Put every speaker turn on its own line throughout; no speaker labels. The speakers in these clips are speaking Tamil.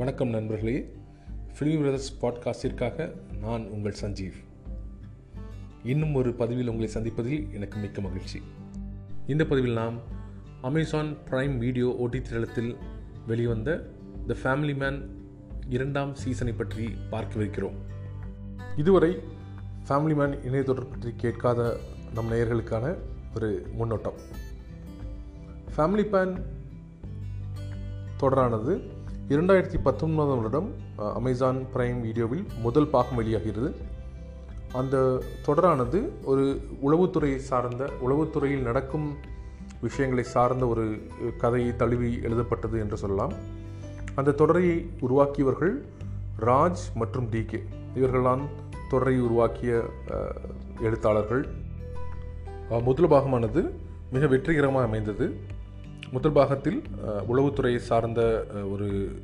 வணக்கம் நண்பர்களே. ஃபிலிம் பிரதர்ஸ் பாட்காஸ்டிற்காக நான் உங்கள் சஞ்சீவ். இன்னும் ஒரு பதிவில் உங்களை சந்திப்பதில் எனக்கு மிக்க மகிழ்ச்சி. இந்த பதிவில் நாம் அமேசான் பிரைம் வீடியோ ஓடி தளத்தில் வெளிவந்த த ஃபேமிலி மேன் இரண்டாம் சீசனை பற்றி பார்க்கவிருக்கிறோம். இதுவரை ஃபேமிலி மேன் இணையத்தொடர் பற்றி கேட்காத நம் நேயர்களுக்கான ஒரு முன்னோட்டம். ஃபேமிலி பேன் தொடரானது இரண்டாயிரத்தி பத்தொன்பதாம் வருடம் அமேசான் பிரைம் வீடியோவில் முதல் பாகம் வெளியாகிறது. அந்த தொடரானது ஒரு உளவுத்துறை சார்ந்த உளவுத்துறையில் நடக்கும் விஷயங்களை சார்ந்த ஒரு கதையை தழுவி எழுதப்பட்டது என்று சொல்லலாம். அந்த தொடரை உருவாக்கியவர்கள் ராஜ் மற்றும் டிகே இவர்கள்தான் தொடரை உருவாக்கிய எழுத்தாளர்கள். முதல் பாகமானது மிக வெற்றிகரமாக அமைந்தது. முதல் பாகத்தில் உளவுத்துறையை சார்ந்த ஒரு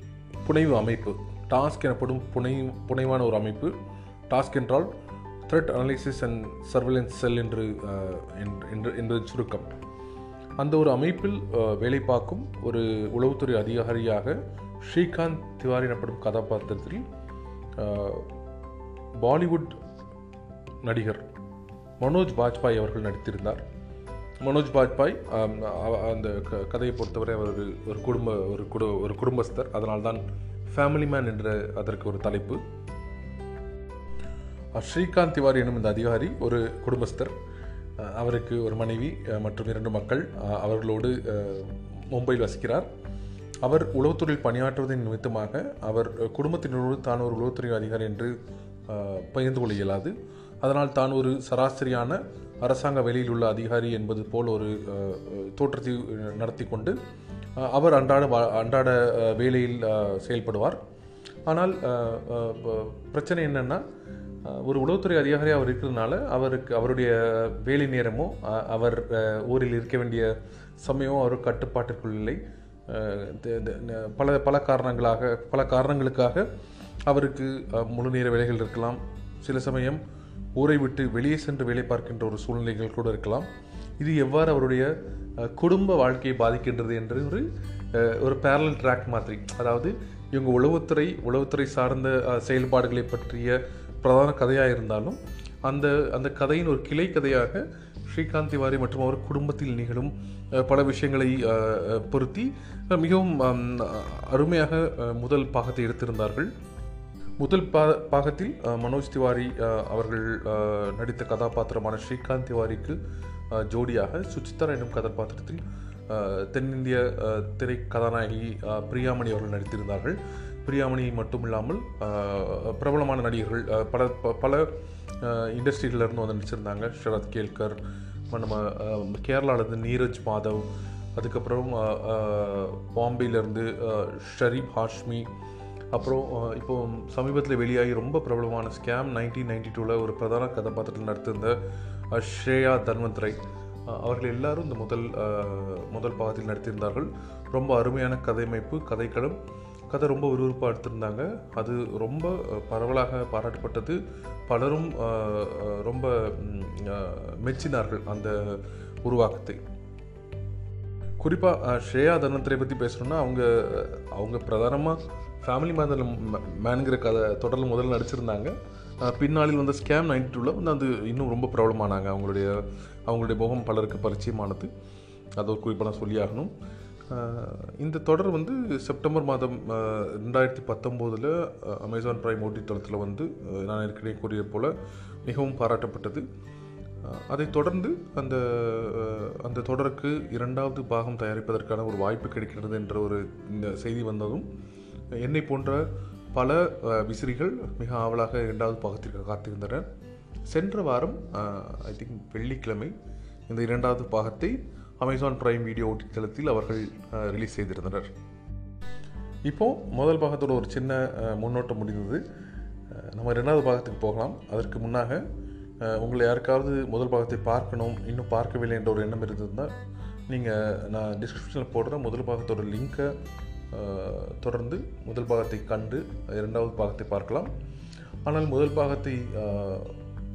புனைவு அமைப்பு டாஸ்க் எனப்படும் புனை புனைவான ஒரு அமைப்பு டாஸ்க் என்றால் threat analysis and surveillance cell என்று என்று- என்பது சுருக்கம். அந்த ஒரு அமைப்பில் வேலை பார்க்கும் ஒரு உளவுத்துறை அதிகாரியாக ஸ்ரீகாந்த் திவாரி எனப்படும் கதாபாத்திரத்தில் பாலிவுட் நடிகர் மனோஜ் பாஜ்பாய் அவர்கள் நடித்திருந்தார். மனோஜ் பாஜ்பாய் அந்த க- கதையை பொறுத்தவரை அவர் ஒரு குடும்ப ஒரு குடு ஒரு குடும்பஸ்தர். அதனால்தான் ஃபேமிலி மேன் என்ற அதற்கு ஒரு தலைப்பு. ஸ்ரீகாந்த் திவாரி எனும் இந்த அதிகாரி ஒரு குடும்பஸ்தர். அவருக்கு ஒரு மனைவி மற்றும் இரண்டு மக்கள். அவர்களோடு மும்பையில் வசிக்கிறார். அவர் உளவுத்துறையில் பணியாற்றுவதன் நிமித்தமாக அவர் அஹ், குடும்பத்தினரோடு தான் ஒரு உளவுத்துறை அதிகாரி என்று பகிர்ந்து கொள்ள இயலாது. அதனால் தான் ஒரு சராசரியான அரசாங்க வேலையில் உள்ள அதிகாரி என்பது போல் ஒரு தோற்றத்தை நடத்தி கொண்டு அவர் அன்றாட வா- அன்றாட வேலையில் செயல்படுவார். ஆனால் பிரச்சனை என்னென்னா ஒரு உளவுத்துறை அதிகாரி அவர் இருக்கிறதுனால அவருக்கு அவருடைய வேலை நேரமோ அவர் ஊரில் இருக்க வேண்டிய சமயமோ அவர் கட்டுப்பாட்டிற்குள் இல்லை. பல பல காரணங்களாக பல காரணங்களுக்காக அவருக்கு முழு நேர வேலைகள் இருக்கலாம். சில சமயம் ஊரை விட்டு வெளியே சென்று வேலை பார்க்கின்ற ஒரு சூழ்நிலைகள் கூட இருக்கலாம். இது எவ்வாறு அவருடைய குடும்ப வாழ்க்கையை பாதிக்கின்றது என்று ஒரு ஒரு பேரல் ட்ராக் மாதிரி. அதாவது இவங்க உளவுத்துறை உளவுத்துறை சார்ந்த செயல்பாடுகளை பற்றிய பிரதான கதையாக இருந்தாலும் அந்த அந்த கதையின் ஒரு கிளை கதையாக ஸ்ரீகாந்த் திவாரி மற்றும் அவர் குடும்பத்தில் நிகழும் பல விஷயங்களை பொருத்தி மிகவும் அருமையாக முதல் பாகத்தை எடுத்திருந்தார்கள். முதல் பா பாகத்தில் மனோஜ் திவாரி அவர்கள் நடித்த கதாபாத்திரமான ஸ்ரீகாந்த் திவாரிக்கு ஜோடியாக சுசித்ரா எனும் கதாபாத்திரத்தில் தென்னிந்திய திரை கதாநாயகி பிரியாமணி அவர்கள் நடித்திருந்தார்கள். பிரியாமணி மட்டும் இல்லாமல் பிரபலமான நடிகர்கள் பல ப- பல இண்டஸ்ட்ரிகளிலிருந்து வந்து நடிச்சிருந்தாங்க. ஷரத் கேல்கர் நம்ம கேரளாவிலேருந்து நீரஜ் மாதவ் அதுக்கப்புறம் பாம்பேலேருந்து ஷரீப் ஹாஷ்மி அப்புறம் இப்போ சமீபத்தில் வெளியாகி ரொம்ப பிரபலமான ஸ்கேம் நைன்டீன் நைன்டி டூவில் ஒரு பிரதான கதாபாத்திரத்தில் நடித்திருந்த ஸ்ரேயா தன்வந்த்ரை. அவர்கள் எல்லாரும் இந்த முதல் முதல் பாகத்தில் நடித்திருந்தார்கள். ரொம்ப அருமையான கதையமைப்பு கதைக்களம். கதை ரொம்ப விறுவிறுப்பாக எடுத்திருந்தாங்க. அது ரொம்ப பரவலாக பாராட்டப்பட்டது. பலரும் ரொம்ப மெச்சினார்கள் அந்த உருவாக்கத்தை. குறிப்பாக ஸ்ரேயா தன்வந்தரை பற்றி பேசணும்னா அவங்க அவங்க பிரதானமாக ஃபேமிலி மேன் மேனுங்கிற கதை தொடரில் முதல்ல நடிச்சிருந்தாங்க. பின்னாளில் வந்த ஸ்கேம் நைன்டி டூவில் வந்து அது இன்னும் ரொம்ப பிரபலமானாங்க. அவங்களுடைய அவங்களுடைய முகம் பலருக்கு பரிச்சயமானது. அது ஒரு குறிப்பாக நான் சொல்லியாகணும். இந்த தொடர் வந்து செப்டம்பர் மாதம் ரெண்டாயிரத்தி பத்தொம்போதில் அமேசான் பிரைம் ஓட்டி தளத்தில் வந்து நான் ஏற்கனவே கூறிய போல் மிகவும் பாராட்டப்பட்டது. அதைத் தொடர்ந்து அந்த அந்த தொடருக்கு இரண்டாவது பாகம் தயாரிப்பதற்கான ஒரு வாய்ப்பு கிடைக்கிறது என்ற ஒரு இந்த செய்தி வந்ததும் என்னை போன்ற பல விசிறிகள் மிக ஆவலாக இரண்டாவது பாகத்திற்கு காத்திருந்தனர் சென்ற வாரம் ஐ திங்க் வெள்ளிக்கிழமை இந்த இரண்டாவது பாகத்தை அமேசான் பிரைம் வீடியோ ஓட்டி தளத்தில் அவர்கள் ரிலீஸ் செய்திருந்தனர். இப்போது முதல் பாகத்தோட ஒரு சின்ன முன்னோட்டம் முடிந்தது. நம்ம ரெண்டாவது பாகத்துக்கு போகலாம். அதற்கு முன்னாக உங்களை யாருக்காவது முதல் பாகத்தை பார்க்கணும் இன்னும் பார்க்கவில்லை என்ற ஒரு எண்ணம் இருந்ததுன்னா நீங்கள் நான் டிஸ்கிரிப்ஷனில் போடுற முதல் பாகத்தோட லிங்க்கை தொடர்ந்து முதல் பாகத்தை கண்டு இரண்டாவது பாகத்தை பார்க்கலாம். ஆனால் முதல் பாகத்தை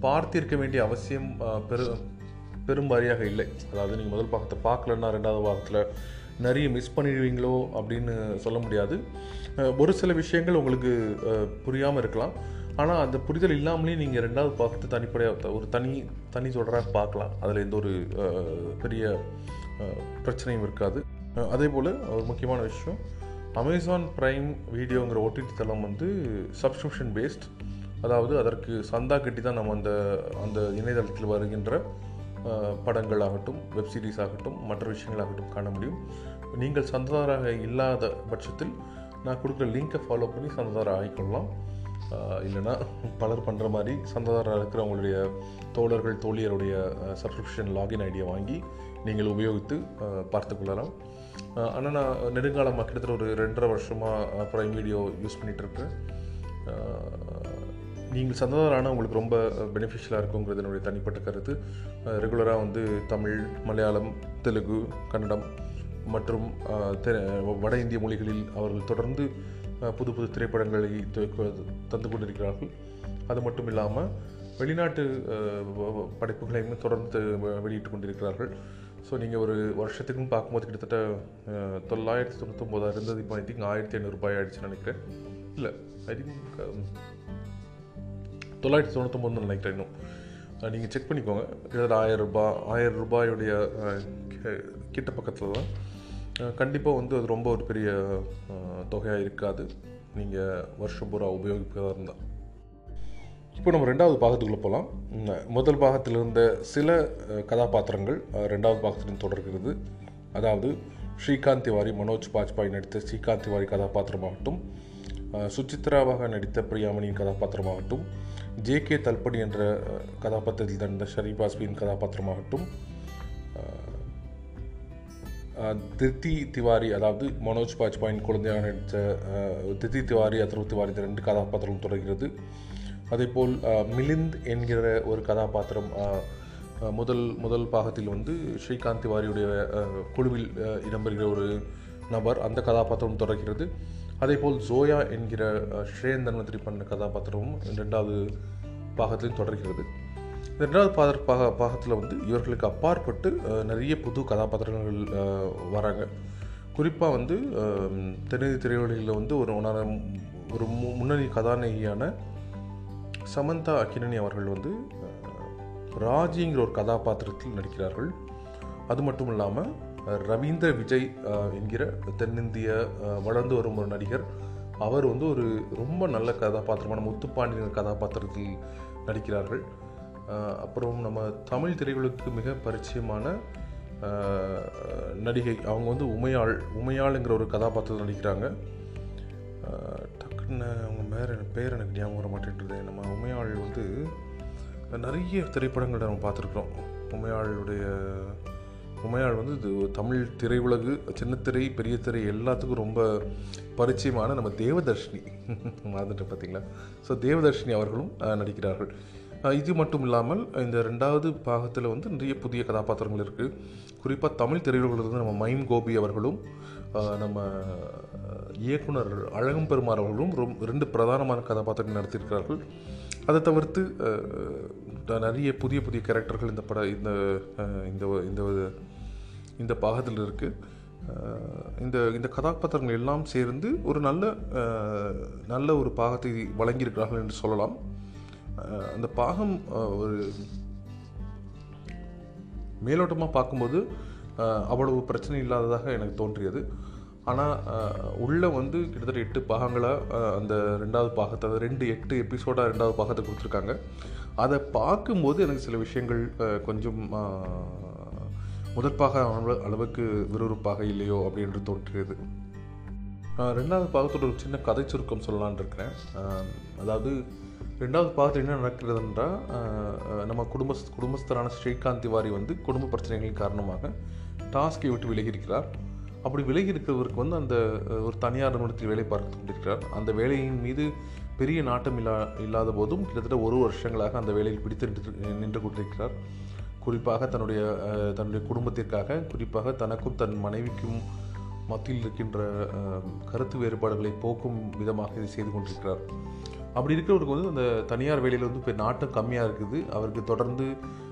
பார்த்திருக்க வேண்டிய அவசியம் பெரு பெரு பெரும்பாரியாக இல்லை. அதாவது நீங்கள் முதல் பாகத்தை பார்க்கலன்னா ரெண்டாவது பாகத்தில் நிறைய மிஸ் பண்ணிடுவீங்களோ அப்படின்னு சொல்ல முடியாது. ஒரு சில விஷயங்கள் உங்களுக்கு புரியாமல் இருக்கலாம். ஆனால் அந்த புரிதல் இல்லாமலே நீங்கள் ரெண்டாவது பாகத்தை தனிப்படையாக ஒரு தனி தனி தொடராக பார்க்கலாம். அதில் எந்த ஒரு பெரிய பிரச்சனையும் இருக்காது. அதே போல் ஒரு முக்கியமான விஷயம் அமேசான் ப்ரைம் வீடியோங்கிற ஓடிடி தளம் வந்து சப்ஸ்கிரிப்ஷன் பேஸ்ட் அதாவது அதற்கு சந்தா கட்டி தான் நம்ம அந்த அந்த இணையதளத்தில் வருகின்ற படங்கள் படங்களாகட்டும் வெப்சீரிஸ் ஆகட்டும் மற்ற விஷயங்களாகட்டும் காண முடியும். நீங்கள் சந்ததாராக இல்லாத பட்சத்தில் நான் கொடுக்குற லிங்கை ஃபாலோ பண்ணி சந்ததாரம் ஆகிக்கொள்ளலாம். அஹ், இல்லைன்னா பலர் பண்ணுற மாதிரி சந்ததாராக இருக்கிறவங்களுடைய தோழர்கள் தோழியருடைய சப்ஸ்கிரிப்ஷன் லாகின் ஐடியை வாங்கி நீங்கள் உபயோகித்து பார்த்துக்கொள்ளலாம் பார்த்து கொள்ளலாம். ஆனால் நான் நெடுங்காலமாக கிட்டத்தட்ட ஒரு ரெண்டரை வருஷமாக ப்ரைம் வீடியோ யூஸ் பண்ணிகிட்ருக்கேன் நீங்கள் சந்ததாரான உங்களுக்கு ரொம்ப பெனிஃபிஷியலாக இருக்குங்கிறது என்னுடைய தனிப்பட்ட கருத்து. ரெகுலராக வந்து தமிழ் மலையாளம் தெலுங்கு கன்னடம் மற்றும் தெ- வட இந்திய மொழிகளில் அவர்கள் தொடர்ந்து புது புது திரைப்படங்களை தந்து கொண்டிருக்கிறார்கள். அது மட்டும் இல்லாமல் வெளிநாட்டு படைப்புகளையும் தொடர்ந்து வெளியிட்டு கொண்டிருக்கிறார்கள். ஸோ நீங்கள் ஒரு வருஷத்துக்குன்னு பார்க்கும்போது கிட்டத்தட்ட தொள்ளாயிரத்தி தொண்ணூத்தொம்போதா இருந்தது. இப்போ ஐ திங்க் ஆயிரத்தி ஐநூறுரூபாய் ஆயிடுச்சுன்னு நினைக்கிறேன். இல்லை ஐ திங்க் தொள்ளாயிரத்தி தொண்ணூத்தொம்பதுன்னு நினைக்கிறேன் இன்னும். நீங்கள் செக் பண்ணிக்கோங்க. கிட்டத்தட்ட ஆயிரம் ரூபாய் ஆயிரம் ரூபாயுடைய கிட்ட பக்கத்தில் தான். கண்டிப்பாக வந்து அது ரொம்ப ஒரு பெரிய தொகையாக இருக்காது. நீங்கள் வருஷம் பூரா உபயோகிப்பதாக இருந்தால் இப்போ நம்ம ரெண்டாவது பாகத்துக்குள்ளே போகலாம் முதல் பாகத்தில் இருந்த சில கதாபாத்திரங்கள் ரெண்டாவது பாகத்திலும் தொடர்கிறது. அதாவது ஸ்ரீகாந்த் திவாரி மனோஜ் பாஜ்பாய் நடித்த ஸ்ரீகாந்த் திவாரி கதாபாத்திரமாகட்டும் சுச்சித்ராவாக நடித்த பிரியாமணியின் கதாபாத்திரமாகட்டும் ஜே கே தல்படி என்ற கதாபாத்திரத்தில் நடந்த ஷரீப் ஷரீபாஸ்வியின் கதாபாத்திரமாகட்டும் திருத்தி திவாரி அதாவது மனோஜ் பாஜ்பாயின் குழந்தையாக நடித்த திருத்தி திவாரி அத்ரவ் திவாரி இந்த ரெண்டு கதாபாத்திரம் தொடர்கிறது. அதேபோல் மிலிந்த் என்கிற ஒரு கதாபாத்திரம் முதல் முதல் பாகத்தில் வந்து ஸ்ரீகாந்த் திவாரியுடைய குழுவில் இடம்பெறுகிற ஒரு நபர். அந்த கதாபாத்திரம் தொடர்கிறது. அதேபோல் ஜோயா என்கிற அஹ், ஸ்ரேயன் பண்ண கதாபாத்திரமும் ரெண்டாவது பாகத்திலையும் தொடர்கிறது. இந்த ரெண்டாவது பாத பாக பாகத்தில் வந்து இவர்களுக்கு அப்பாற்பட்டு நிறைய புது கதாபாத்திரங்கள் வராங்க. குறிப்பாக வந்து தென்னிதி தென்னிந்திய திரையுலகில் வந்து ஒரு ஒரு மு- முன்னணி கதாநாயகியான சமந்தா அக்கினனி அவர்கள் வந்து ராஜிங்கிற ஒரு கதாபாத்திரத்தில் நடிக்கிறார்கள். அது மட்டும் இல்லாமல் ரவீந்திர விஜய் என்கிற தென்னிந்திய வளர்ந்து வரும் ஒரு நடிகர். அவர் வந்து ஒரு ரொம்ப நல்ல கதாபாத்திரமான முத்துப்பாண்டியன் கதாபாத்திரத்தில் நடிக்கிறார்கள். அப்புறம் நம்ம தமிழ் திரைகளுக்கு மிக பரிச்சயமான நடிகை அவங்க வந்து உமையாள் உமையாளுங்கிற ஒரு கதாபாத்திரத்தில் நடிக்கிறாங்க. கட்டின அவங்க பேர் பேர் எனக்கு ஞாபகம் வர மாட்டேன்றது? நம்ம உமையாள் வந்து நிறைய திரைப்படங்கள் நம்ம பார்த்துருக்குறோம். உமையாளுடைய உமையாள் வந்து இது தமிழ் திரையுலகு சின்னத்திரை பெரிய திரை எல்லாத்துக்கும் ரொம்ப பரிச்சயமான நம்ம தேவதர்ஷினி. மறந்துட்டேன் பார்த்தீங்களா? ஸோ தேவதர்ஷினி அவர்களும் நடிக்கிறார்கள். இது மட்டும் இல்லாமல் இந்த ரெண்டாவது பாகத்தில் வந்து நிறைய புதிய கதாபாத்திரங்கள் இருக்குது குறிப்பாக தமிழ் திரையுலகிலிருந்து நம்ம மைம் கோபி அவர்களும் நம்ம இயக்குனர் அழகம் பெருமாள் அவர்களும் ரொம்ப ரெண்டு பிரதானமான கதாபாத்திரங்கள் நடத்தியிருக்கிறார்கள். அதை தவிர்த்து நிறைய புதிய புதிய கேரக்டர்கள் இந்த பட இந்த இந்த இந்த இந்த பாகத்தில் இருக்குது இந்த இந்த கதாபாத்திரங்கள் எல்லாம் சேர்ந்து ஒரு நல்ல நல்ல ஒரு பாகத்தை வழங்கியிருக்கிறார்கள் என்று சொல்லலாம். அந்த பாகம் ஒரு மேலோட்டமாக பார்க்கும்போது அவ்வளவு பிரச்சனை இல்லாததாக எனக்கு தோன்றியது. ஆனால் உள்ளே வந்து கிட்டத்தட்ட எட்டு பாகங்களாக அந்த ரெண்டாவது பாகத்தை ரெண்டு எட்டு எபிசோடாக ரெண்டாவது பாகத்தை கொடுத்துருக்காங்க. அதை பார்க்கும்போது எனக்கு சில விஷயங்கள் கொஞ்சம் முதற்பாக பாக அளவுக்கு விறுவிறுப்பாக இல்லையோ அப்படின்னு தோன்றியது. ரெண்டாவது பாகத்தோட ஒரு சின்ன கதை சுருக்கம் சொல்லலான் இருக்கிறேன். அதாவது ரெண்டாவது பாகத்தில் என்ன நடக்கிறதுன்றா நம்ம குடும்ப குடும்பஸ்தரான ஸ்ரீகாந்த் திவாரி வந்து குடும்ப பிரச்சனைகளின் காரணமாக டாஸ்கை விட்டு விலகி இருக்கிறார் அப்படி விலகி இருக்கிறவருக்கு வந்து அந்த ஒரு தனியார் நிறுவனத்தில் வேலை பார்த்து கொண்டிருக்கிறார். அந்த வேலையின் மீது பெரிய நாட்டம் இல்லா இல்லாத போதும் கிட்டத்தட்ட ஒரு வருஷங்களாக அந்த வேலையில் பிடித்து நின்று நின்று கொண்டிருக்கிறார். குறிப்பாக தன்னுடைய தன்னுடைய குடும்பத்திற்காக குறிப்பாக தனக்கும் தன் மனைவிக்கும் மத்தியில் இருக்கின்ற கருத்து வேறுபாடுகளை போக்கும் விதமாக இதை செய்து கொண்டிருக்கிறார். அப்படி இருக்கிறவருக்கு வந்து அந்த தனியார் வேலையில் வந்து இப்போ நாட்டம் கம்மியாக இருக்குது. அவருக்கு தொடர்ந்து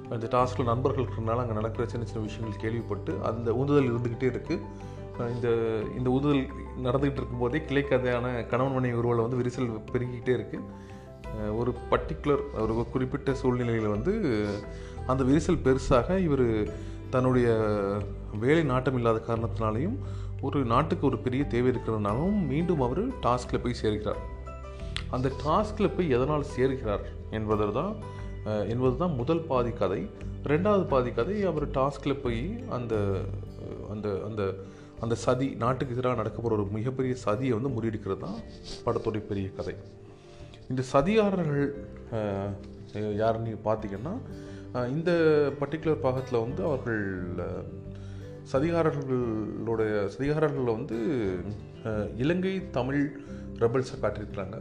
அந்த டாஸ்கில் நண்பர்கள் இருக்கிறனால அங்கே நடக்கிற சின்ன சின்ன விஷயங்கள் கேள்விப்பட்டு அந்த உந்துதல் இருந்துக்கிட்டே இருக்குது இந்த இந்த ஊதுதல் நடந்துக்கிட்டு இருக்கும்போதே கிளைக்கதையான கணவன் மனைவி உருவலை வந்து விரிசல் பெருகிக்கிட்டே இருக்குது ஒரு பர்டிகுலர் ஒரு குறிப்பிட்ட சூழ்நிலையில் வந்து அந்த விரிசல் பெருசாக இவர் தன்னுடைய வேலை நாட்டம் இல்லாத காரணத்தினாலையும் ஒரு நாட்டுக்கு ஒரு பெரிய தேவை இருக்கிறதுனாலும் மீண்டும் அவர் டாஸ்கில் போய் சேர்கிறார். அந்த டாஸ்கில் போய் எதனால் சேர்கிறார் என்பதில் தான் என்பது தான் முதல் பாதி கதை. ரெண்டாவது பாதி கதை அவர் டாஸ்கில் போய் அந்த அந்த அந்த அந்த சதி நாட்டுக்கு எதிராக நடக்க போகிற ஒரு மிகப்பெரிய சதியை வந்து முறியடிக்கிறது தான் படத்துடைய பெரிய கதை. இந்த சதிகாரர்கள் யாருன்னு பார்த்தீங்கன்னா இந்த பர்டிகுலர் பாகத்தில் வந்து அவர்கள் சதிகாரர்களுடைய சதிகாரர்களில் வந்து இலங்கை தமிழ் ரெபல்ஸை காட்டியிருக்கிறாங்க.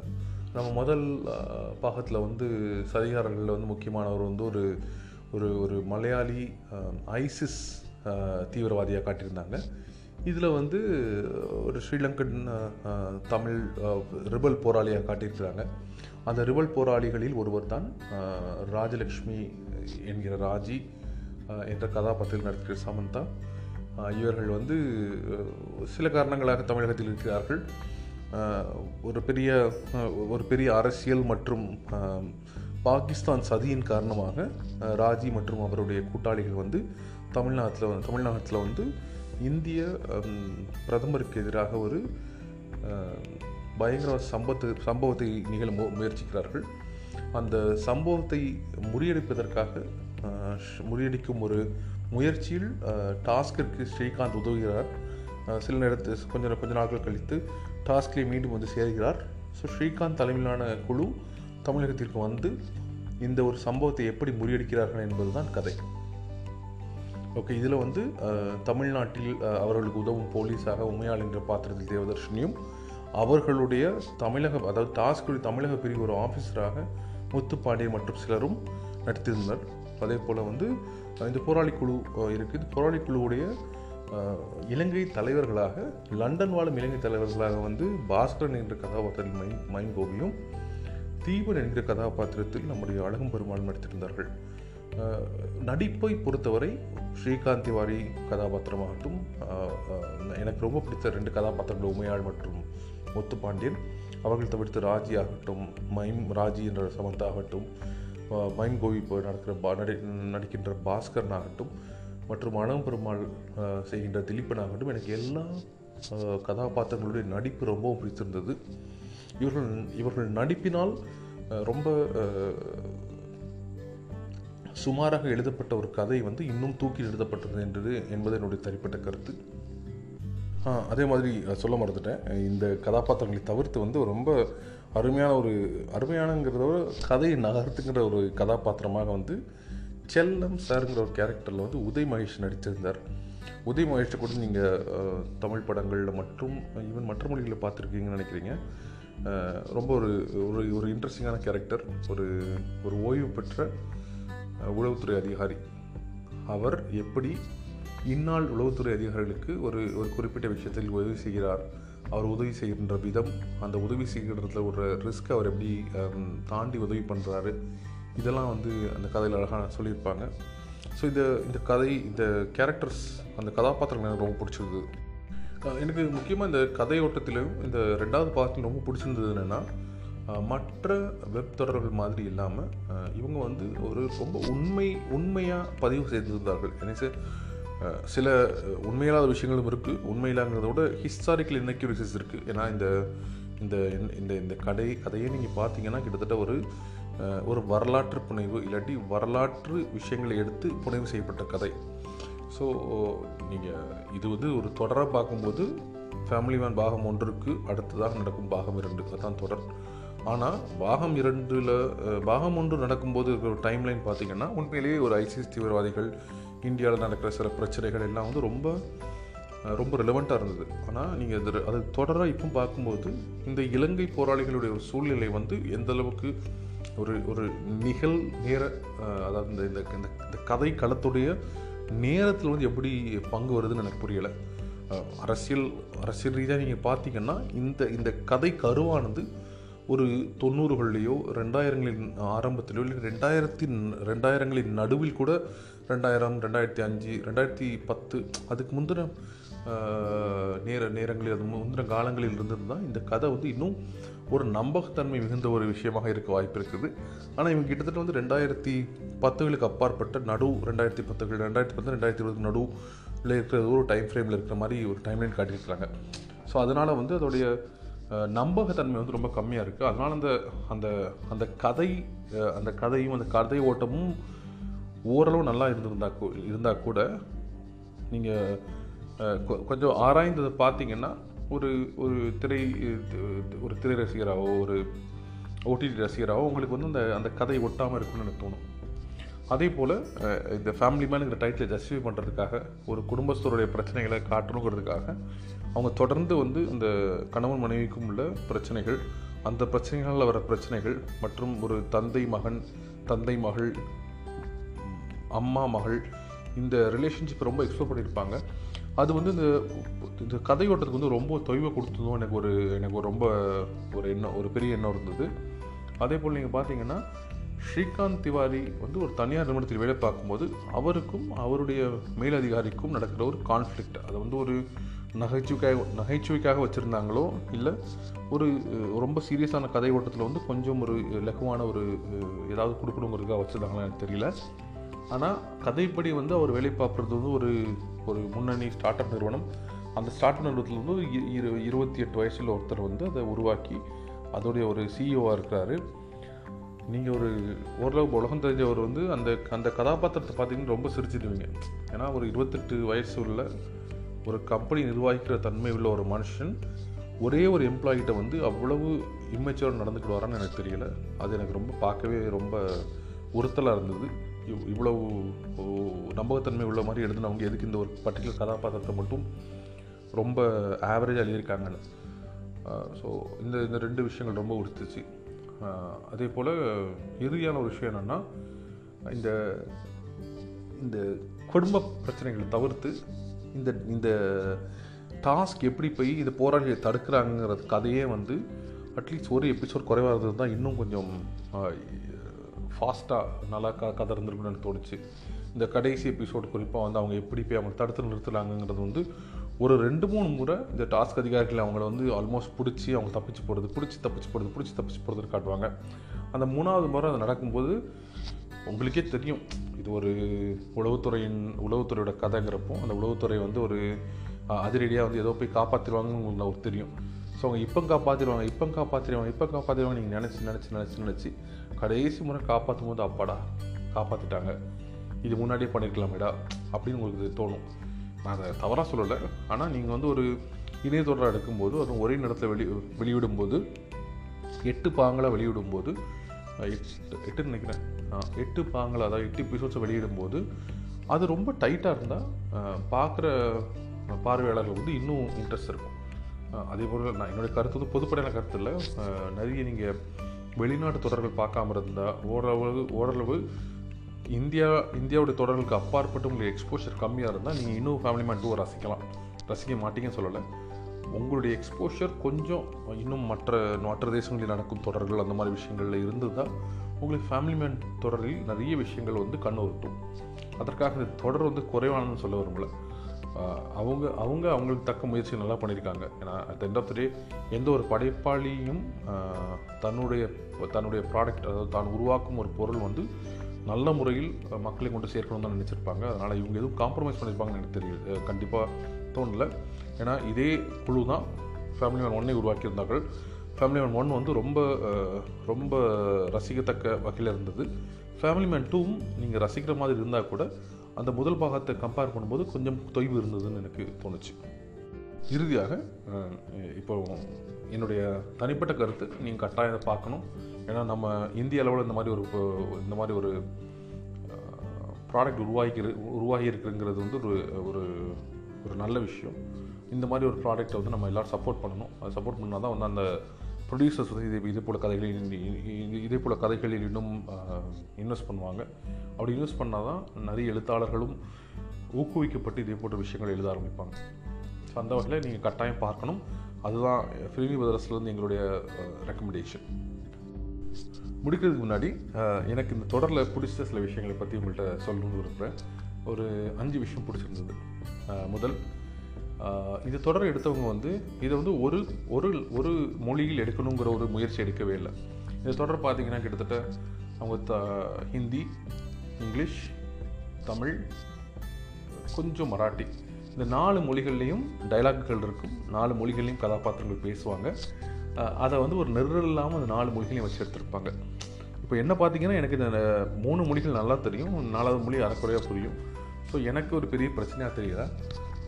நம்ம முதல் பாகத்தில் வந்து சதிகாரங்களில் வந்து முக்கியமானவர் வந்து ஒரு ஒரு ஒரு மலையாளி ஐசிஸ் தீவிரவாதியாக காட்டியிருந்தாங்க. இதில் வந்து ஒரு ஸ்ரீலங்கன் தமிழ் ரிபல் போராளியாக காட்டியிருக்கிறாங்க. அந்த ரிபல் போராளிகளில் ஒருவர் தான் ராஜலக்ஷ்மி என்கிற ராஜி என்ற கதாபாத்திரத்தில் நடிக்கிற சமந்தா. இவர்கள் வந்து சில காரணங்களாக தமிழகத்தில் இருக்கிறார்கள். ஒரு பெரிய ஒரு பெரிய அரசியல் மற்றும் பாகிஸ்தான் சதியின் காரணமாக ராஜி மற்றும் அவருடைய கூட்டாளிகள் வந்து தமிழ்நாட்டில் தமிழ்நாட்டில் வந்து இந்திய பிரதமருக்கு எதிராக ஒரு பயங்கரவாத பயங்கர சம்பத்து சம்பவத்தை நிகழ முயற்சிக்கிறார்கள். அந்த சம்பவத்தை முறியடிப்பதற்காக முறியடிக்கும் ஒரு முயற்சியில் டாஸ்கிற்கு ஸ்ரீகாந்த் உதவுகிறார். சில நேரத்தில் கொஞ்சம் கொஞ்ச நாட்கள் கழித்து டாஸ்கிலே மீண்டும் வந்து சேர்கிறார். ஸோ ஸ்ரீகாந்த் தலைமையிலான குழு தமிழகத்திற்கு வந்து இந்த ஒரு சம்பவத்தை எப்படி முறியடிக்கிறார்கள் என்பதுதான் கதை. ஓகே இதில் வந்து தமிழ்நாட்டில் அவர்களுக்கு உதவும் போலீஸாக உமையாள் என்ற பாத்திரத்தில் தேவதர்ஷினியும் அவர்களுடைய தமிழக அதாவது டாஸ்குடைய தமிழக பிரிவு ஒரு ஆஃபீஸராக முத்துப்பாண்டியன் மற்றும் சிலரும் நடித்திருந்தனர். அதே போல் வந்து இந்த போராளி குழு இருக்குது போராளி குழுவுடைய இலங்கை தலைவர்களாக லண்டன் வாழும் இலங்கை தலைவர்களாக வந்து பாஸ்கரன் என்ற கதாபாத்திரத்தில் மைன் மைன் கோபியும் தீபன் என்கிற கதாபாத்திரத்தில் நம்முடைய அழகும் பெருமாள் நடித்திருந்தார்கள். நடிப்பை பொறுத்தவரை ஸ்ரீகாந்த் திவாரி கதாபாத்திரமாகட்டும் எனக்கு ரொம்ப பிடித்த ரெண்டு கதாபாத்திரங்கள் உமையாள் மற்றும் முத்துப்பாண்டியன். அவர்கள் தவிர்த்து ராஜி ஆகட்டும் மைம் ராஜி என்ற சமந்தா ஆகட்டும் மைம் கோவி நடக்கிற பா நடி நடிக்கின்ற பாஸ்கரன் ஆகட்டும் மற்றும் அழகும் பெருமாள் செய்கின்ற திலீப்பனாகட்டும் ஆகட்டும் எனக்கு எல்லா கதாபாத்திரங்களுடைய நடிப்பு ரொம்பவும் பிடித்திருந்தது. இவர்கள் இவர்கள் நடிப்பினால் ரொம்ப சுமாராக எழுதப்பட்ட ஒரு கதை வந்து இன்னும் தூக்கி எழுதப்பட்டது என்றது என்பது என்னுடைய தனிப்பட்ட கருத்து. அதே மாதிரி சொல்ல மறந்துட்டேன். இந்த கதாபாத்திரங்களை தவிர்த்து வந்து ரொம்ப அருமையான ஒரு அருமையானங்கிறத விட கதையை நகர்த்துங்கிற ஒரு கதாபாத்திரமாக வந்து செல்லம் சாருங்கிற ஒரு கேரக்டரில் வந்து உதய் மகேஷ் நடித்திருந்தார் உதய் மகேஷை கூட நீங்கள் தமிழ் படங்களில் மற்றும் ஈவன் மற்ற மொழிகளில் பார்த்துருக்கீங்கன்னு நினைக்கிறீங்க. ரொம்ப ஒரு ஒரு ஒரு இன்ட்ரெஸ்டிங்கான கேரக்டர் ஒரு ஒரு ஓய்வு பெற்ற உளவுத்துறை அதிகாரி. அவர் எப்படி இந்நாள் உளவுத்துறை அதிகாரிகளுக்கு ஒரு ஒரு குறிப்பிட்ட விஷயத்தில் உதவி செய்கிறார் அவர் உதவி செய்கின்ற விதம் அந்த உதவி செய்கிறதுல ஒரு ரிஸ்க் அவர் எப்படி தாண்டி உதவி பண்ணுறாரு இதெல்லாம் வந்து அந்த கதையில் அழகாக சொல்லியிருப்பாங்க. ஸோ இந்த இந்த கதை இந்த கேரக்டர்ஸ் அந்த கதாபாத்திரங்கள் எனக்கு ரொம்ப பிடிச்சிருந்தது எனக்கு முக்கியமாக இந்த கதையோட்டத்திலையும் இந்த ரெண்டாவது பாகத்தில் ரொம்ப பிடிச்சிருந்தது என்னென்னா மற்ற வெப் தொடர்கள் மாதிரி இல்லாமல் இவங்க வந்து ஒரு ரொம்ப உண்மை உண்மையாக பதிவு செய்திருந்தார்கள். எனக்கு சில உண்மையில்லாத விஷயங்களும் இருக்குது உண்மையில்லாங்கிறத விட ஹிஸ்டாரிக்கல் இன்னக்யூரிசிஸ் இருக்குது ஏன்னா இந்த இந்த இந்த இந்த கடை கதையை நீங்கள் பார்த்தீங்கன்னா கிட்டத்தட்ட ஒரு ஒரு வரலாற்று புனைவு இல்லாட்டி வரலாற்று விஷயங்களை எடுத்து புனைவு செய்யப்பட்ட கதை. ஸோ நீங்கள் இது வந்து ஒரு தொடராக பார்க்கும்போது ஃபேமிலி மேன் பாகம் ஒன்றுக்கு அடுத்ததாக நடக்கும் பாகம் இரண்டு தான் தொடர். ஆனால் பாகம் இரண்டில் பாகம் ஒன்று நடக்கும்போது இருக்கிற ஒரு டைம்லைன் பார்த்திங்கன்னா உண்மையிலேயே ஒரு ஐசிஸ் தீவிரவாதிகள் இந்தியாவில் நடக்கிற சில பிரச்சனைகள் எல்லாம் வந்து ரொம்ப ரொம்ப ரிலவெண்ட்டாக இருந்தது. ஆனால் நீங்கள் அது அது தொடராக இப்போ பார்க்கும்போது இந்த இலங்கை போராளிகளுடைய ஒரு சூழ்நிலை வந்து எந்த அளவுக்கு ஒரு ஒரு நிகழ் நேர அதாவது இந்த இந்த இந்த- இந்த கதை களத்துடைய நேரத்தில் வந்து எப்படி பங்கு வருதுன்னு எனக்கு புரியலை. அரசியல் அரசியல் ரீதியாக நீங்கள் பார்த்தீங்கன்னா இந்த இந்த கதை கருவானது ஒரு தொண்ணூறுகள்லேயோ ரெண்டாயிரங்களின் ஆரம்பத்திலோ இல்லை ரெண்டாயிரத்தி ரெண்டாயிரங்களின் நடுவில் கூட ரெண்டாயிரம் ரெண்டாயிரத்தி அஞ்சு ரெண்டாயிரத்தி பத்து அதுக்கு முந்தின நேர நேரங்களில் அது முந்தின காலங்களில் இருந்திருந்தால் இந்த கதை வந்து இன்னும் ஒரு நம்பகத்தன்மை மிகுந்த ஒரு விஷயமாக இருக்க வாய்ப்பு இருக்குது. ஆனால் இவங்க கிட்டத்தட்ட வந்து ரெண்டாயிரத்தி பத்துகளுக்கு அப்பாற்பட்ட நடு ரெண்டாயிரத்தி பத்துகள் ரெண்டாயிரத்தி பத்து ரெண்டாயிரத்தி இருபது நடுவில் இருக்கிற ஒரு டைம் ஃப்ரேமில் இருக்கிற மாதிரி ஒரு டைம்லைன் காட்டியிருக்கிறாங்க. ஸோ அதனால் வந்து அதோடைய நம்பகத்தன்மை வந்து ரொம்ப கம்மியாக இருக்குது அதனால் அந்த அந்த அந்த கதை அந்த கதையும் அந்த கதை ஓட்டமும் ஓரளவு நல்லா இருந்திருந்தா இருந்தால் கூட நீங்கள் கொஞ்சம் ஆராய்ந்ததை பார்த்தீங்கன்னா ஒரு ஒரு திரை ஒரு திரை ரசிகராகவோ ஒரு ஓடிடி ரசிகராகவோ உங்களுக்கு வந்து அந்த அந்த கதை ஒட்டாமல் இருக்கும்னு எனக்கு தோணும். அதே போல் இந்த ஃபேமிலி மேனுங்கிற டைட்டிலை ஜஸ்டிஃபை பண்ணுறதுக்காக ஒரு குடும்பஸ்தருடைய பிரச்சனைகளை காட்டணுங்கிறதுக்காக அவங்க தொடர்ந்து வந்து இந்த கணவன் மனைவிக்கும் உள்ள பிரச்சனைகள் அந்த பிரச்சனைகளில் வர பிரச்சனைகள் மற்றும் ஒரு தந்தை மகன் தந்தை மகள் அம்மா மகள் இந்த ரிலேஷன்ஷிப் ரொம்ப எக்ஸ்ப்ளோர் பண்ணியிருப்பாங்க. அது வந்து இந்த இந்த கதையோட்டத்துக்கு வந்து ரொம்ப தொய்வை கொடுத்ததும் எனக்கு ஒரு எனக்கு ஒரு ரொம்ப ஒரு எண்ணம் ஒரு பெரிய எண்ணம் இருந்தது. அதே போல் நீங்கள் பார்த்தீங்கன்னா ஸ்ரீகாந்த் திவாரி வந்து ஒரு தனியார் நிறுவனத்தில் வேலை பார்க்கும்போது அவருக்கும் அவருடைய மேலதிகாரிக்கும் நடக்கிற ஒரு கான்ஃப்ளிக்ட் அதை வந்து ஒரு நகைச்சுவைக்காக நகைச்சுவைக்காக வச்சுருந்தாங்களோ இல்லை ஒரு ரொம்ப சீரியஸான கதை ஓட்டத்தில் வந்து கொஞ்சம் ஒரு லகுவான ஒரு ஏதாவது கொடுக்கணுங்கிறதுக்காக வச்சுருந்தாங்களா எனக்கு தெரியல. ஆனால் கதைப்படி வந்து அவர் வேலை பார்க்குறது வந்து ஒரு ஒரு முன்னணி ஸ்டார்ட் அப் நிறுவனம். அந்த ஸ்டார்ட் அப் நிறுவனத்தில் வந்து இரு இருபத்தி எட்டு வயசில் ஒருத்தர் வந்து அதை உருவாக்கி அதோடைய ஒரு சிஇஓவாக இருக்கிறாரு. நீங்கள் ஒரு ஓரளவு உலகம் தெரிஞ்சவர் வந்து அந்த அந்த கதாபாத்திரத்தை பார்த்தீங்கன்னா ரொம்ப சிரிச்சிடுவீங்க. ஏன்னா ஒரு இருபத்தெட்டு வயசு உள்ள ஒரு கம்பெனி நிர்வகிக்கிற தன்மை உள்ள ஒரு மனுஷன் ஒரே ஒரு எம்ப்ளாயிட்ட வந்து அவ்வளவு இம்மெச்சூர் நடந்துக்கிடுவாரான்னு எனக்கு தெரியல. அது எனக்கு ரொம்ப பார்க்கவே ரொம்ப உறுத்தலாக இருந்தது. இவ்வளவு நம்பகத்தன்மை உள்ள மாதிரி எழுதினவங்க எதுக்கு இந்த ஒரு பர்டிகுலர் கதாபாத்திரத்தை மட்டும் ரொம்ப ஆவரேஜாக எழுதியிருக்காங்கன்னு. ஸோ இந்த இந்த ரெண்டு விஷயங்கள் ரொம்ப உறுத்துச்சு. அதே போல் இறுதியான ஒரு விஷயம் என்னென்னா இந்த இந்த குடும்ப பிரச்சனைகளை தவிர்த்து இந்த இந்த டாஸ்க் எப்படி போய் இந்த போராளியை தடுக்கிறாங்கிறது கதையே வந்து அட்லீஸ்ட் ஒரு எபிசோட் குறைவாக இருந்தது தான் இன்னும் கொஞ்சம் ஃபாஸ்ட்டாக நல்லா க கதை இருந்திருக்குன்னு எனக்கு தோணுச்சு. இந்த கடைசி எபிசோடு குறிப்பாக வந்து அவங்க எப்படி போய் அவங்க தடுத்து நிறுத்துறாங்கங்கிறது வந்து ஒரு ரெண்டு மூணு முறை இந்த டாஸ்க் அதிகாரிகள் அவங்கள வந்து ஆல்மோஸ்ட் பிடிச்சி அவங்க தப்பிச்சு போகிறது பிடிச்சி தப்பிச்சு போகிறது பிடிச்சி தப்பிச்சு போகிறது காட்டுவாங்க. அந்த மூணாவது முறை அது நடக்கும்போது உங்களுக்கே தெரியும். இது ஒரு உளவுத்துறையின் உளவுத்துறையோட கதைங்கிறப்போ அந்த உளவுத்துறை வந்து ஒரு அதிரடியாக வந்து ஏதோ போய் காப்பாற்றிடுவாங்கன்னு உங்களுக்கு ஒரு தெரியும். ஸோ அவங்க இப்போ காப்பாற்றிடுவாங்க இப்போ காப்பாற்றிடுவாங்க இப்போ காப்பாற்றிடுவாங்க நீங்கள் நினச்சி நினச்சி நினச்சி நினச்சி கடைசி முறை காப்பாற்றும் போது அப்பாடா காப்பாற்றிட்டாங்க இது முன்னாடியே பண்ணியிருக்கலாமேடா அப்படின்னு உங்களுக்கு தோணும். நான் அதை தவறாக சொல்லலை. ஆனால் நீங்கள் வந்து ஒரு இணையதொடராக எடுக்கும்போது அதுவும் ஒரே நேரத்தில் வெளி வெளியிடும்போது எட்டு பாங்களாக வெளியிடும்போது அஹ், எட்டு எட்டுன்னு நினைக்கிறேன். எட்டு பாங்களை அதாவது எட்டு எபிசோட்ஸை வெளியிடும்போது அது ரொம்ப டைட்டாக இருந்தால் பார்க்குற பார்வையாளர்கள் வந்து இன்னும் இன்ட்ரெஸ்ட் இருக்கும். அதே போல் நான் என்னுடைய கருத்து வந்து பொதுப்படையான கருத்து இல்லை. நிறைய நீங்கள் வெளிநாட்டு தொடர்கள் பார்க்காம இருந்தால் ஓரளவு ஓரளவு இந்தியா இந்தியாவுடைய தொடர்களுக்கு அப்பாற்பட்டு உங்களுக்கு எக்ஸ்போஷர் கம்மியாக இருந்தால் நீங்கள் இன்னும் ஃபேமிலி மேன் டூ ரசிக்கலாம். ரசிக்க மாட்டீங்கன்னு சொல்லலை. உங்களுடைய எக்ஸ்போஷர் கொஞ்சம் இன்னும் மற்ற மற்ற தேசங்களில் நடக்கும் தொடர்கள் அந்த மாதிரி விஷயங்களில் இருந்ததுதான் உங்களுக்கு ஃபேமிலி மேன் தொடரில் நிறைய விஷயங்கள் வந்து கண்ணு உருட்டும் அதற்காக இந்த தொடர் வந்து குறைவானதுன்னு சொல்ல விரும்பல. அவங்க அவங்க அவங்களுக்கு தக்க முயற்சி நல்லா பண்ணியிருக்காங்க. ஏன்னா at end of the day எந்த ஒரு படைப்பாளியும் தன்னுடைய தன்னுடைய ப்ராடக்ட் அதாவது தான் உருவாக்கும் ஒரு பொருள் வந்து நல்ல முறையில் மக்களை கொண்டு சேர்க்கணும் தான் நினச்சிருப்பாங்க. அதனால் இவங்க எதுவும் காம்ப்ரமைஸ் பண்ணியிருப்பாங்கன்னு எனக்கு தெரியல கண்டிப்பாக தோணல. ஏன்னா இதே குழு தான் ஃபேமிலி மேன் ஒன்னை உருவாக்கியிருந்தார்கள். ஃபேமிலி மேன் ஒன் வந்து ரொம்ப ரொம்ப ரசிக்கத்தக்க வகையில் இருந்தது. ஃபேமிலி மேன் டூவும் நீங்கள் ரசிக்கிற மாதிரி இருந்தால் கூட அந்த முதல் பாகத்தை கம்பேர் பண்ணும்போது கொஞ்சம் தொய்வு இருந்ததுன்னு எனக்கு தோணுச்சு. இறுதியாக இப்போ என்னுடைய தனிப்பட்ட கருத்து நீங்கள் கட்டாயம் இதை பார்க்கணும். ஏன்னா நம்ம இந்திய அளவில் இந்த மாதிரி ஒரு இந்த மாதிரி ஒரு ப்ராடக்ட் உருவாகி உருவாகி இருக்குங்கிறது வந்து ஒரு ஒரு ஒரு நல்ல விஷயம். இந்த மாதிரி ஒரு ப்ராடக்ட்டை வந்து நம்ம எல்லோரும் சப்போர்ட் பண்ணணும். அதை சப்போர்ட் பண்ணால் தான் வந்து அந்த ப்ரொடியூசர்ஸ் வந்து இது இதே போல் கதைகளில் இதே போல் கதைகளில் இன்னும் இன்வெஸ்ட் பண்ணுவாங்க. அப்படி இன்வெஸ்ட் பண்ணால் தான் நிறைய எழுத்தாளர்களும் ஊக்குவிக்கப்பட்டு இதே போன்ற விஷயங்களை எழுத ஆரம்பிப்பாங்க. ஸோ அந்த வகையில் நீங்கள் கட்டாயம் பார்க்கணும். அதுதான் ஃபிலிமி பதரஸ்லேருந்து எங்களுடைய ரெக்கமெண்டேஷன் முடிக்கிறதுக்கு முன்னாடி எனக்கு இந்த தொடரில் பிடிச்ச சில விஷயங்களை பற்றி உங்கள்கிட்ட சொல்லணும்னு விரும்புகிறேன் ஒரு அஞ்சு விஷயம் பிடிச்சிருந்தது முதல் இது தொடர் எடுத்தவங்க வந்து இதை வந்து ஒரு ஒரு ஒரு மொழியில் எடுக்கணுங்கிற ஒரு முயற்சி எடுக்கவே இல்லை. இந்த தொடர் பார்த்திங்கன்னா கிட்டத்தட்ட அவங்க த ஹிந்தி இங்கிலீஷ் தமிழ் கொஞ்சம் மராட்டி. இந்த நாலு மொழிகள்லேயும் டைலாக்குகள் இருக்கும். நாலு மொழிகள்லேயும் கதாபாத்திரங்கள் பேசுவாங்க. அதை வந்து ஒரு நிரல் இல்லாமல் அந்த நாலு மொழிகளையும் வச்சு எடுத்திருப்பாங்க. இப்போ என்ன பார்த்தீங்கன்னா எனக்கு இந்த மூணு மொழிகள் நல்லா தெரியும். நாலாவது மொழி அறக்குறையாக புரியும். ஸோ எனக்கு ஒரு பெரிய பிரச்சனையாக தெரியல.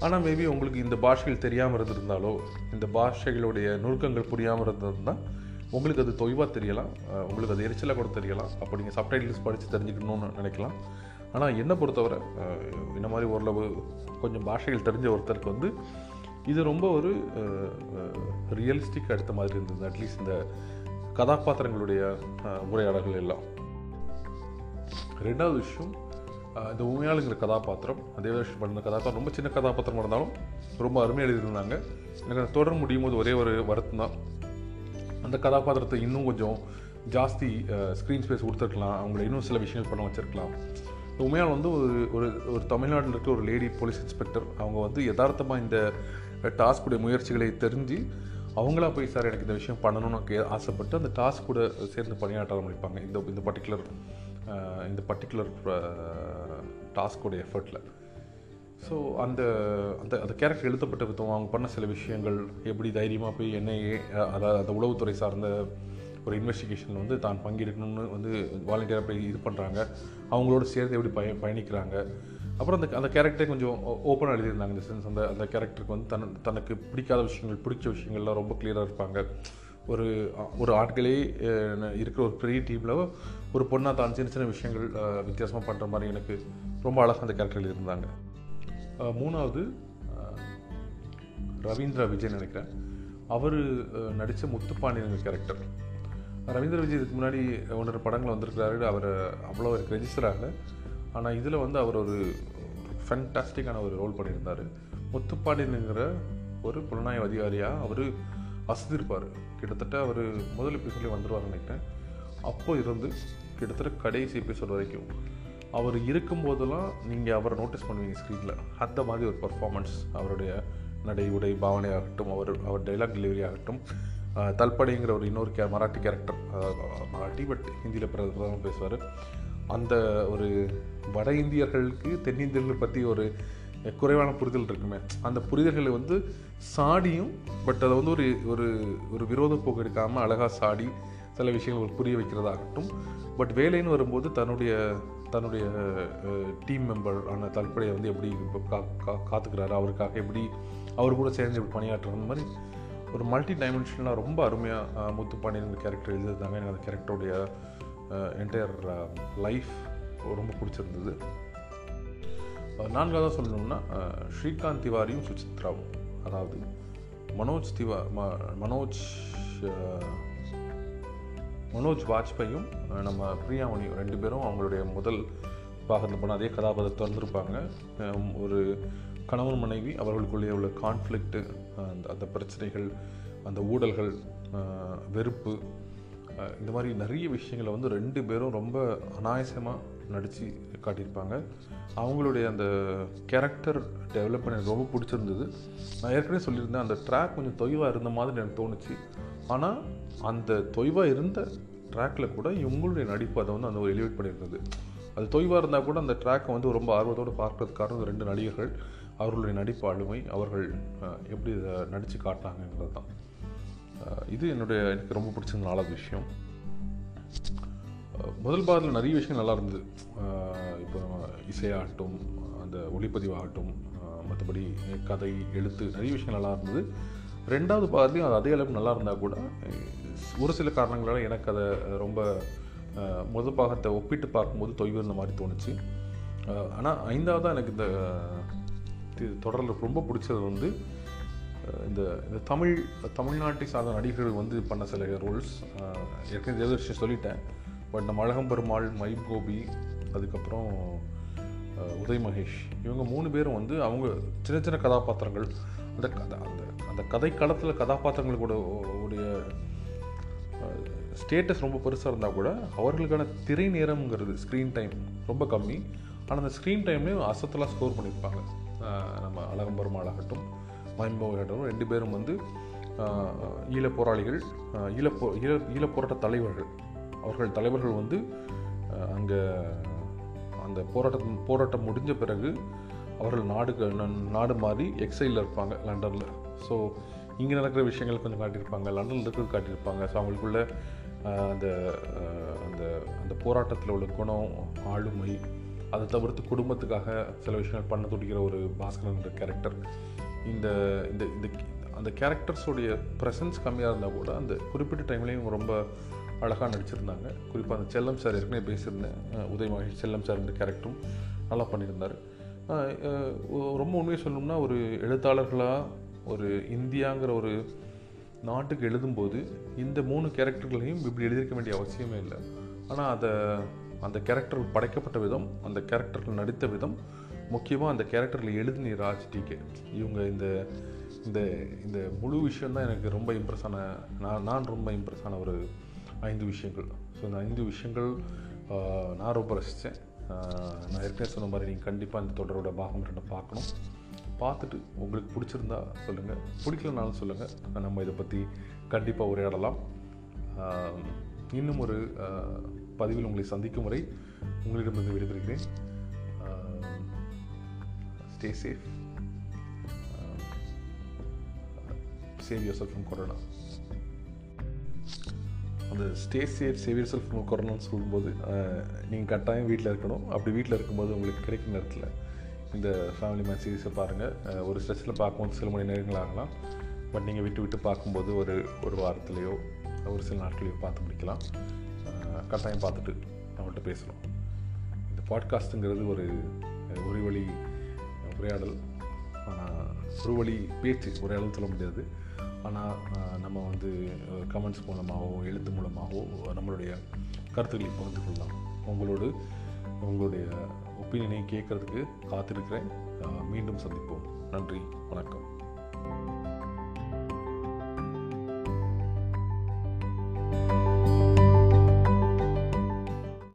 ஆனால் மேபி உங்களுக்கு இந்த பாஷைகள் தெரியாமல் இருந்திருந்தாலோ இந்த பாஷைகளுடைய நுணுக்கங்கள் புரியாமல் இருந்ததுன்னா உங்களுக்கு அது தொய்வாக தெரியலாம். உங்களுக்கு அது எரிச்சலாக கூட தெரியலாம். அப்போ நீங்கள் சப்டைட்டில்ஸ் படித்து தெரிஞ்சுக்கணும்னு நினைக்கலாம். ஆனால் என்னை பொறுத்தவரை இந்த மாதிரி ஓரளவு கொஞ்சம் பாஷைகள் தெரிஞ்ச ஒருத்தருக்கு வந்து இது ரொம்ப ஒரு ரியலிஸ்டிக் எடுத்த மாதிரி இருந்தது. அட்லீஸ்ட் இந்த கதாபாத்திரங்களுடைய உரையாடல்கள் எல்லாம். ரெண்டாவது விஷயம் இந்த உண்மையாளுங்கிற கதாபாத்திரம் தேவதாஷ் பண்ண கதாபாத்திரம் ரொம்ப சின்ன கதாபாத்திரமாக இருந்தாலும் ரொம்ப அருமையாக எழுதியிருந்தாங்க. எனக்கு அந்த தொடர் முடியும் போது ஒரே ஒரு வருத்தம் தான். அந்த கதாபாத்திரத்தை இன்னும் கொஞ்சம் ஜாஸ்தி ஸ்க்ரீன் ஸ்பேஸ் கொடுத்துருக்கலாம். அவங்கள இன்னும் சில விஷயங்கள் பண்ண வச்சுருக்கலாம். உண்மையால் வந்து ஒரு ஒரு ஒரு தமிழ்நாட்டில் இருக்க ஒரு லேடி போலீஸ் இன்ஸ்பெக்டர் அவங்க வந்து யதார்த்தமாக இந்த டாஸ்க்குடைய முயற்சிகளை தெரிஞ்சு அவங்களா போய் சார் எனக்கு இந்த விஷயம் பண்ணணும்னு கே ஆசைப்பட்டு அந்த டாஸ்க் கூட சேர்ந்து பணியாற்ற ஆரம்பிப்பாங்க. இந்த இந்த பர்டிகுலர் இந்த பர்டிகுலர் டாஸ்கோடைய எஃபர்ட்டில் ஸோ அந்த அந்த அந்த கேரக்டர் எழுதப்பட்ட விதம் அவங்க பண்ண சில விஷயங்கள் எப்படி தைரியமாக போய் என்ஐஏ அதாவது அந்த உளவுத்துறை சார்ந்த ஒரு இன்வெஸ்டிகேஷனில் வந்து தான் பங்கெடுக்கணும்னு வந்து வாலண்டியராக போய் இது பண்ணுறாங்க அவங்களோட சேர்ந்து எப்படி பய பயணிக்கிறாங்க. அப்புறம் அந்த அந்த கேரக்டரை கொஞ்சம் ஓப்பனாக எழுதியிருந்தாங்க இந்த சென்ஸ் அந்த அந்த கேரக்டருக்கு வந்து தன் தனக்கு பிடிக்காத விஷயங்கள் பிடிச்ச விஷயங்கள்லாம் ரொம்ப கிளியராக இருப்பாங்க. ஒரு ஒரு ஆட்களே இருக்கிற ஒரு பெரிய டீமில் ஒரு பொண்ணாக தான் சின்ன சின்ன விஷயங்கள் வித்தியாசமாக பண்ணுற மாதிரி எனக்கு ரொம்ப அழகாக அந்த கேரக்டரில் இருந்தாங்க. மூணாவது ரவீந்திர ரவீந்திரா விஜய் நினைக்கிறேன். அவர் நடித்த முத்துப்பாண்டியன் கேரக்டர் ரவீந்திர விஜய் இதுக்கு முன்னாடி ஒன்றரை படங்கள் வந்திருக்கிறாரு. அவர் அவ்வளோ எனக்கு ரெஜிஸ்டர் ஆகலை. ஆனால் இதில் வந்து அவர் ஒரு ஃபேண்டாஸ்டிக்கான ஒரு ரோல் பண்ணியிருந்தார். முத்துப்பாண்டியனுங்கிற ஒரு புலனாய்வு அதிகாரியாக அவர் அசதிருப்பார் கிட்டத்தட்ட அவர் முதல் எபிசோட்லேயே வந்துடுவார்னு நினைக்கிறேன். அப்போ இருந்து கிட்டத்தட்ட கடைசி எபிசோட் வரைக்கும் அவர் இருக்கும்போதெல்லாம் நீங்கள் அவரை நோட்டீஸ் பண்ணுவீங்க ஸ்க்ரீனில் அந்த மாதிரி ஒரு பர்ஃபார்மன்ஸ் அவருடைய நடை உடை பாவனை ஆகட்டும் அவர் அவர் டைலாக் டெலிவரி ஆகட்டும். அஹ், தல்படைங்கிற ஒரு இன்னொரு கே மராட்டி கேரக்டர் மராட்டி பட் ஹிந்தியில் பிரதமர் பேசுவார். அந்த ஒரு வட இந்தியர்களுக்கு தென்னிந்தியர்கள் பற்றி ஒரு குறைவான புரிதல் இருக்குமே. அந்த புரிதல்களை வந்து சாடியும் பட் அதை வந்து ஒரு ஒரு ஒரு விரோத போக்கு எடுக்காமல் அழகாக சாடி சில விஷயங்கள் புரிய வைக்கிறதாகட்டும். பட் வேலைன்னு வரும்போது தன்னுடைய தன்னுடைய டீம் மெம்பர் ஆன தற்படையை வந்து எப்படி கா கா- காத்துக்கிறாரு அவருக்காக எப்படி அவர் கூட சேர்ந்து எப்படி பணியாற்றுற அந்த மாதிரி ஒரு மல்டி டைமென்ஷனாக ரொம்ப அருமையாக முத்துப்பாண்டியன் கேரக்டர் எழுதியிருந்தாங்க. எனக்கு அந்த கேரக்டருடைய என்டையர் லைஃப் ரொம்ப பிடிச்சிருந்தது. நான்காவதாக சொல்லணும்னா ஸ்ரீகாந்த் திவாரியும் சுசித்ராவும். அதாவது மனோஜ் திவா ம மனோஜ் மனோஜ் வாஜ்பாயும் நம்ம பிரியாமணியும் ரெண்டு பேரும் அவங்களுடைய முதல் பாகத்தில் போன அதே கதாபாத்திரத்தை வந்திருப்பாங்க ஒரு கணவன் மனைவி அவர்களுக்குள்ளே உள்ள கான்ஃப்ளிக்ட்டு அந்த அந்த பிரச்சனைகள் அந்த ஊழல்கள் வெறுப்பு இந்த மாதிரி நிறைய விஷயங்களை வந்து ரெண்டு பேரும் ரொம்ப அனாயசமாக நடித்து காட்டியிருப்பாங்க. அவங்களுடைய அந்த கேரக்டர் டெவலப் எனக்கு ரொம்ப பிடிச்சிருந்தது. நான் ஏற்கனவே சொல்லியிருந்தேன் அந்த ட்ராக் கொஞ்சம் தொய்வாக இருந்த மாதிரி எனக்கு தோணுச்சு. ஆனால் அந்த தொய்வாக இருந்த ட்ராக்கில் கூட இவங்களுடைய நடிப்பு அதை வந்து அந்த ஒரு எலிவேட் பண்ணியிருந்தது. அது தொய்வாக இருந்தால் கூட அந்த ட்ராக்கை வந்து ரொம்ப ஆர்வத்தோடு பார்க்கறதுக்கான ரெண்டு நடிகர்கள். அவர்களுடைய நடிப்பு ஆளுமை அவர்கள் எப்படி இதை நடித்து காட்டினாங்கன்றது தான். இது என்னுடைய எனக்கு ரொம்ப பிடிச்ச நாலாவது விஷயம். முதல் பாகத்தில் நிறைய விஷயங்கள் நல்லா இருந்தது. இப்போ இசையாகட்டும் அந்த ஒளிப்பதிவாகட்டும் மற்றபடி கதை எழுத்து நிறைய விஷயங்கள் நல்லா இருந்தது. ரெண்டாவது பாகத்துலையும் அது அதே அளவுக்கு நல்லா இருந்தால் கூட ஒரு சில காரணங்களால் எனக்கு அதை ரொம்ப முதல் பாகத்தை ஒப்பிட்டு பார்க்கும்போது தொய்வு இருந்த மாதிரி தோணுச்சு. ஆனால் ஐந்தாவதாக எனக்கு இந்த தி- தொடரில் ரொம்ப பிடிச்சது வந்து இந்த இந்த தமிழ் தமிழ்நாட்டை சார்ந்த நடிகர்கள் வந்து பண்ண சில ரோல்ஸ் ஏற்கனவே தேவதர்ஷன் சொல்லிட்டேன். பட் நம்ம அழகம் பெருமாள் மைப் கோபி அதுக்கப்புறம் உதய் மகேஷ் இவங்க மூணு பேரும் வந்து அவங்க சின்ன சின்ன கதாபாத்திரங்கள். அந்த கதை அந்த அந்த கதை களத்தில் கதாபாத்திரங்களோட உடைய ஸ்டேட்டஸ் ரொம்ப பெருசாக இருந்தால் கூட அவர்களுக்கான திரை நேரம்ங்கிறது ஸ்க்ரீன் டைம் ரொம்ப கம்மி. ஆனால் அந்த ஸ்க்ரீன் டைம்லேயும் அசத்தலாக ஸ்கோர் பண்ணியிருப்பாங்க நம்ம அழகம்பெருமாளாகட்டும் மயம்பவாகட்டும் ரெண்டு பேரும் வந்து ஈழப்போராளிகள் ஈழப் போராளிகள் ஈழப்போ ஈழ ஈழப் போராட்ட தலைவர்கள். அவர்கள் தலைவர்கள் வந்து அங்கே அந்த போராட்டம் போராட்டம் முடிஞ்ச பிறகு அவர்கள் நாடு நாடு மாறி எக்ஸைலில் இருப்பாங்க லண்டனில். ஸோ இங்கே நடக்கிற விஷயங்கள் கொஞ்சம் காட்டியிருப்பாங்க லண்டனில் இருக்கிறது காட்டியிருப்பாங்க. ஸோ அவங்களுக்குள்ள அந்த அந்த அந்த போராட்டத்தில் உள்ள குணம் ஆளுமை அதை தவிர்த்து குடும்பத்துக்காக சில விஷயங்கள் பண்ண துடிக்கிற ஒரு பாஸ்கரன்ற கேரக்டர் இந்த இந்த இந்த அந்த கேரக்டர்ஸோடைய ப்ரெசன்ஸ் கம்மியாக இருந்தால் கூட அந்த குறிப்பிட்ட டைம்லேயும் ரொம்ப அழகாக நடிச்சிருந்தாங்க. குறிப்பாக அந்த செல்லம் சார் ஏற்கனவே பேசியிருந்தேன். உதயமாகி உதய் மகேஷ் செல்லம் சார்ன்ற கேரக்டரும் நல்லா பண்ணியிருந்தார். ரொம்ப உண்மையை சொல்லணும்னா ஒரு எழுத்தாளர்களாக ஒரு இந்தியாங்கிற ஒரு நாட்டுக்கு எழுதும்போது இந்த மூணு கேரக்டர்களையும் இப்படி எழுதியிருக்க வேண்டிய அவசியமே இல்லை. ஆனால் அதை அந்த கேரக்டர் படைக்கப்பட்ட விதம் அந்த கேரக்டர்கள் நடித்த விதம் முக்கியமாக அந்த கேரக்டரில் எழுதின ராஜ் டிகே இவங்க இந்த இந்த இந்த முழு விஷயம் தான் எனக்கு ரொம்ப இம்ப்ரெஸ் ஆன நான் நான் ரொம்ப இம்ப்ரெஸ் ஆன ஒரு ஐந்து விஷயங்கள். ஸோ இந்த ஐந்து விஷயங்கள் நான் ரொம்ப ரசித்தேன் நான் ஏற்கனவே சொன்ன மாதிரி நீங்கள் கண்டிப்பாக இந்த தொடரோட பாகம் ரெண்டை பார்க்கணும். பார்த்துட்டு உங்களுக்கு பிடிச்சிருந்தா சொல்லுங்கள் பிடிக்கலனாலும் சொல்லுங்கள் நம்ம இதை பற்றி கண்டிப்பாக உரையாடலாம். இன்னும் ஒரு பதிவில் உங்களை சந்திக்கும் வரை உங்களிடமிருந்து விடைபெறுகிறேன். Stay safe save yourself from corona அந்த ஸ்டே சேஃப் சேவ் செல்ஃப் கொரோனான்னு சொல்லும்போது நீங்கள் கட்டாயம் வீட்டில் இருக்கணும். அப்படி வீட்டில் இருக்கும்போது உங்களுக்கு கிடைக்கும் நேரத்தில் இந்த ஃபேமிலி மேன் சீரீஸை பாருங்கள் ஒரு ஸ்ட்ரெஸில் பார்க்கும்போது சில மணி நேரங்கள் ஆகலாம். பட் நீங்கள் விட்டு விட்டு பார்க்கும்போது ஒரு ஒரு வாரத்துலேயோ ஒரு சில நாட்களையோ பார்த்து முடிக்கலாம். கட்டாயம் பார்த்துட்டு நம்மள்கிட்ட பேசுகிறோம் இந்த பாட்காஸ்ட்டுங்கிறது ஒரு ஒரு வழி உரையாடல். ஆனால் ஒரு வழி பேச்சு உரையாடல் சொல்ல முடியாது. ஆனால் நம்ம வந்து கமெண்ட்ஸ் மூலமாகவோ எழுத்து மூலமாகவோ நம்மளுடைய கருத்துக்களை பகிர்ந்து கொள்ளலாம். உங்களோடு உங்களுடைய ஒப்பீனியனை கேட்குறதுக்கு காத்திருக்கிறேன். மீண்டும் சந்திப்போம். நன்றி வணக்கம்.